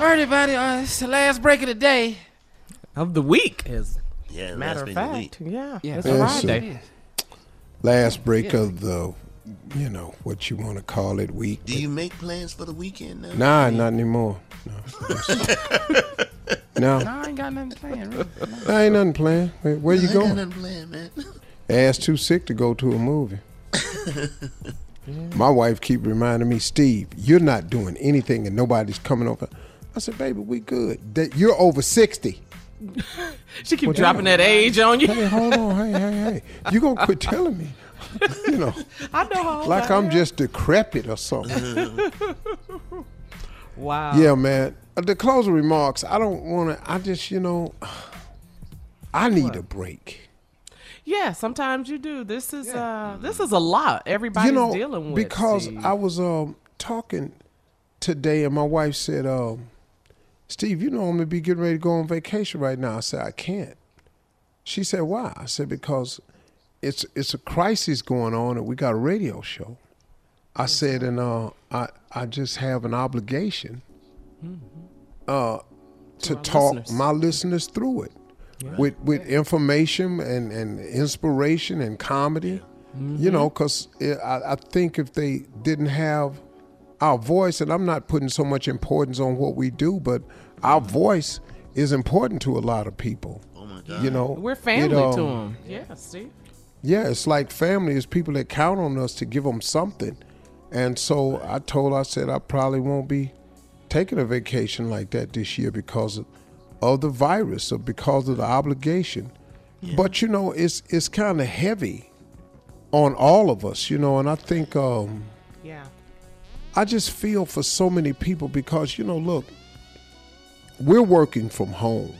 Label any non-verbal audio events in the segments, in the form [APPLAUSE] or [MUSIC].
All right, everybody. Uh, it's the last break of the day. Of the week, as Yeah, matter of break week. fact. Yeah, Yeah. it's Yes, Friday. Last break of the, you know, what you want to call it, week. Do you make plans for the weekend now? Nah, not anymore. No. [LAUGHS] no, No, I ain't got nothing planned. Really. I ain't nothing planned. Where, where you I ain't got going? nothing planned, man. Ass too sick to go to a movie. [LAUGHS] My wife keep reminding me, Steve, you're not doing anything and nobody's coming over. I said, baby, we good. That you're over sixty. [LAUGHS] She keep Well, dropping damn. that age on you. Hey, hold on, hey, hey, hey. You gonna quit telling me? [LAUGHS] you know, [LAUGHS] I know. How like I I'm am. just decrepit or something. Wow. Yeah, man. Uh, The closing remarks. I don't want to. I just, you know, I need a break. Yeah, sometimes you do. This is uh this is a lot. Everybody's you know, dealing with because Steve. I was um talking today, and my wife said, um, "Steve, you know I'm gonna be getting ready to go on vacation right now." I said, "I can't." She said, "Why?" I said, "Because it's it's a crisis going on, and we got a radio show." I said, and uh, I I just have an obligation uh, to our talk listeners. my listeners through it with with information and, and inspiration and comedy. You know, because I, I think if they didn't have our voice, and I'm not putting so much importance on what we do, but our voice is important to a lot of people. Oh my God. You know, We're It, family um, to them. Yeah, Steve. yeah, it's like family. It's people that count on us to give them something. And so I told, I said, I probably won't be taking a vacation like that this year because of, of the virus or because of the obligation. But you know, it's it's kind of heavy on all of us, you know. And I think um, Yeah. I just feel for so many people because you know, look, we're working from home.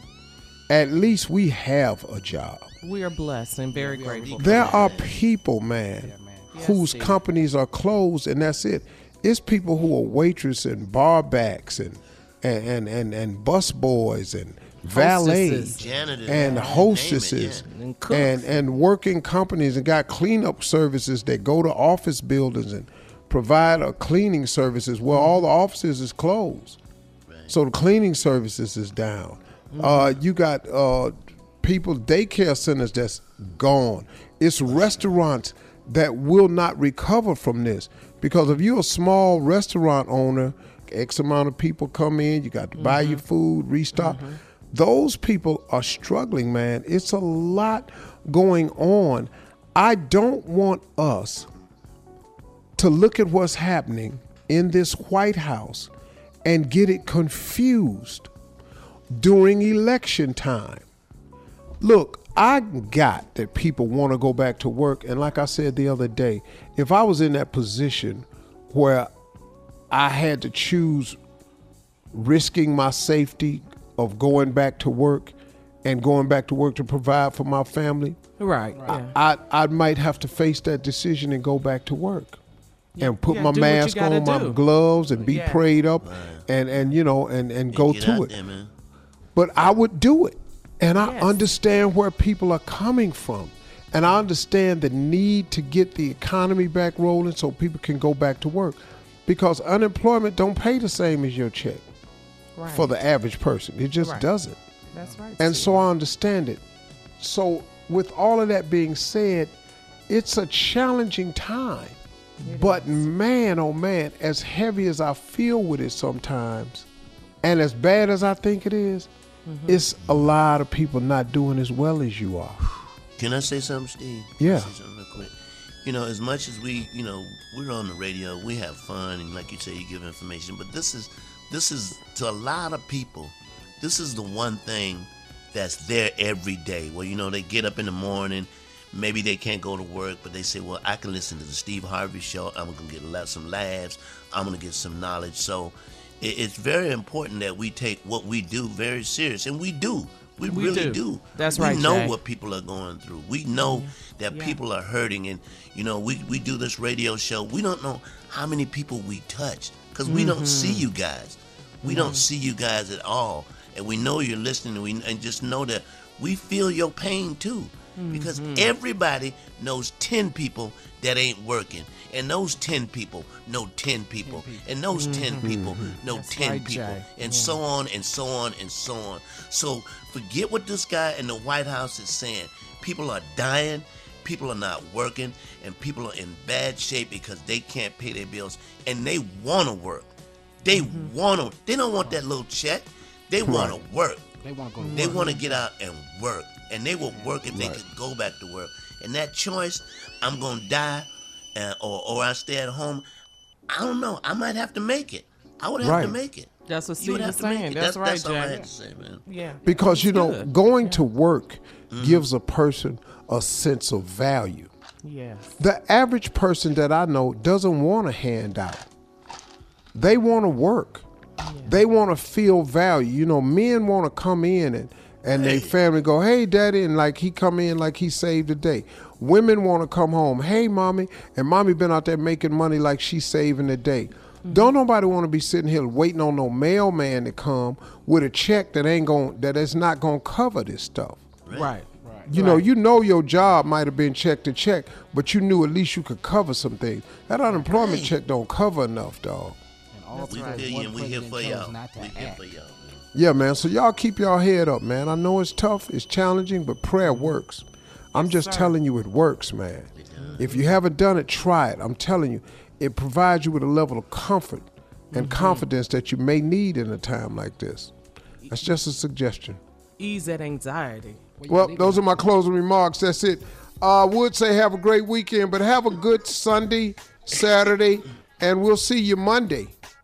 At least we have a job. We are blessed and very grateful. There that. are people, man, Yes, whose Steve. companies are closed, and that's it. It's people who are waitresses and bar backs and and and and, and bus boys and valets Janitors, and name it, hostesses yeah. And cooks. and and working companies and got cleanup services that go to office buildings and provide a cleaning services where all the offices is closed. So the cleaning services is down. Uh, you got uh, people daycare centers that's gone. It's restaurants that will not recover from this because if you're a small restaurant owner, X amount of people come in, you got to buy your food, restock. Those people are struggling, man. It's a lot going on. I don't want us to look at what's happening in this White House and get it confused during election time. Look, I got that people want to go back to work. And like I said the other day, if I was in that position where I had to choose risking my safety of going back to work and going back to work to provide for my family, Right. Yeah. I, I might have to face that decision and go back to work. And put my do what you mask gotta on, my gloves, and be Yeah. prayed up, and and you know, and and go Get to it. there. But I would do it, and I Yes. understand where people are coming from, and I understand the need to get the economy back rolling so people can go back to work, because unemployment don't pay the same as your check right. for the average person. It just Right. doesn't. That's right. And so I understand it. So, with all of that being said, it's a challenging time. But man, oh man, as heavy as I feel with it sometimes, and as bad as I think it is, Mm-hmm. it's a lot of people not doing as well as you are. Can I say something, Steve? Can I Yeah. say something real quick. You know, as much as we, you know, we're on the radio, we have fun, and like you say, you give information. But this is, this is to a lot of people, this is the one thing that's there every day. Well, you know, they get up in the morning, maybe they can't go to work, but they say, well, I can listen to the Steve Harvey show. I'm gonna get some laughs. I'm gonna get some knowledge. So, it's very important that we take what we do very serious, and we do. We, We really do. do. That's we right, know Jay. what people are going through. We know that Yeah. people are hurting, and you know, we we do this radio show. We don't know how many people we touch because we don't see Mm-hmm. you guys. We don't see you guys at all, and we know you're listening. And we and just know that we feel your pain too. Because everybody knows 10 people that ain't working. And those 10 people know 10 people. And those 10 people know 10 right, people. Jay. And so on and so on and so on. So forget what this guy in the White House is saying. People are dying, people are not working, and people are in bad shape because they can't pay their bills and they want to work. They want to. They don't want that little check. They want to work. They want to go to They want to get out and work, and they will work if they could go back to work. And that choice, I'm gonna die, uh, or or I stay at home. I don't know. I might have to make it. I would have Right. to make it. That's what You Steve would was to make saying. it. That's, right, That's all I Jay. had to say, man. Yeah. because you know good. going to work gives a person a sense of value. Yes. The average person that I know doesn't want a handout. They want to work. They want to feel value. You know, men want to come in and and their family go, "Hey, daddy," and like he come in like he saved the day. Women want to come home, "Hey, mommy," and mommy been out there making money like she's saving the day. Mm-hmm. Don't nobody want to be sitting here waiting on no mailman to come with a check that ain't going that is not going to cover this stuff. Right. Right. You know, you know your job might have been check to check, but you knew at least you could cover some things. That unemployment Right. check don't cover enough, dog. And all We because feel you, and we here for y'all. not to We here for y'all. Man. Yeah, man. So y'all keep y'all head up, man. I know it's tough, it's challenging, but prayer works. I'm just telling you it works, man. If you haven't done it, try it. I'm telling you, it provides you with a level of comfort and mm-hmm. confidence that you may need in a time like this. That's just a suggestion. Ease that anxiety. Well, those are my closing remarks. That's it. Uh, I would say have a great weekend, but have a good Sunday, Saturday, and we'll see you Monday,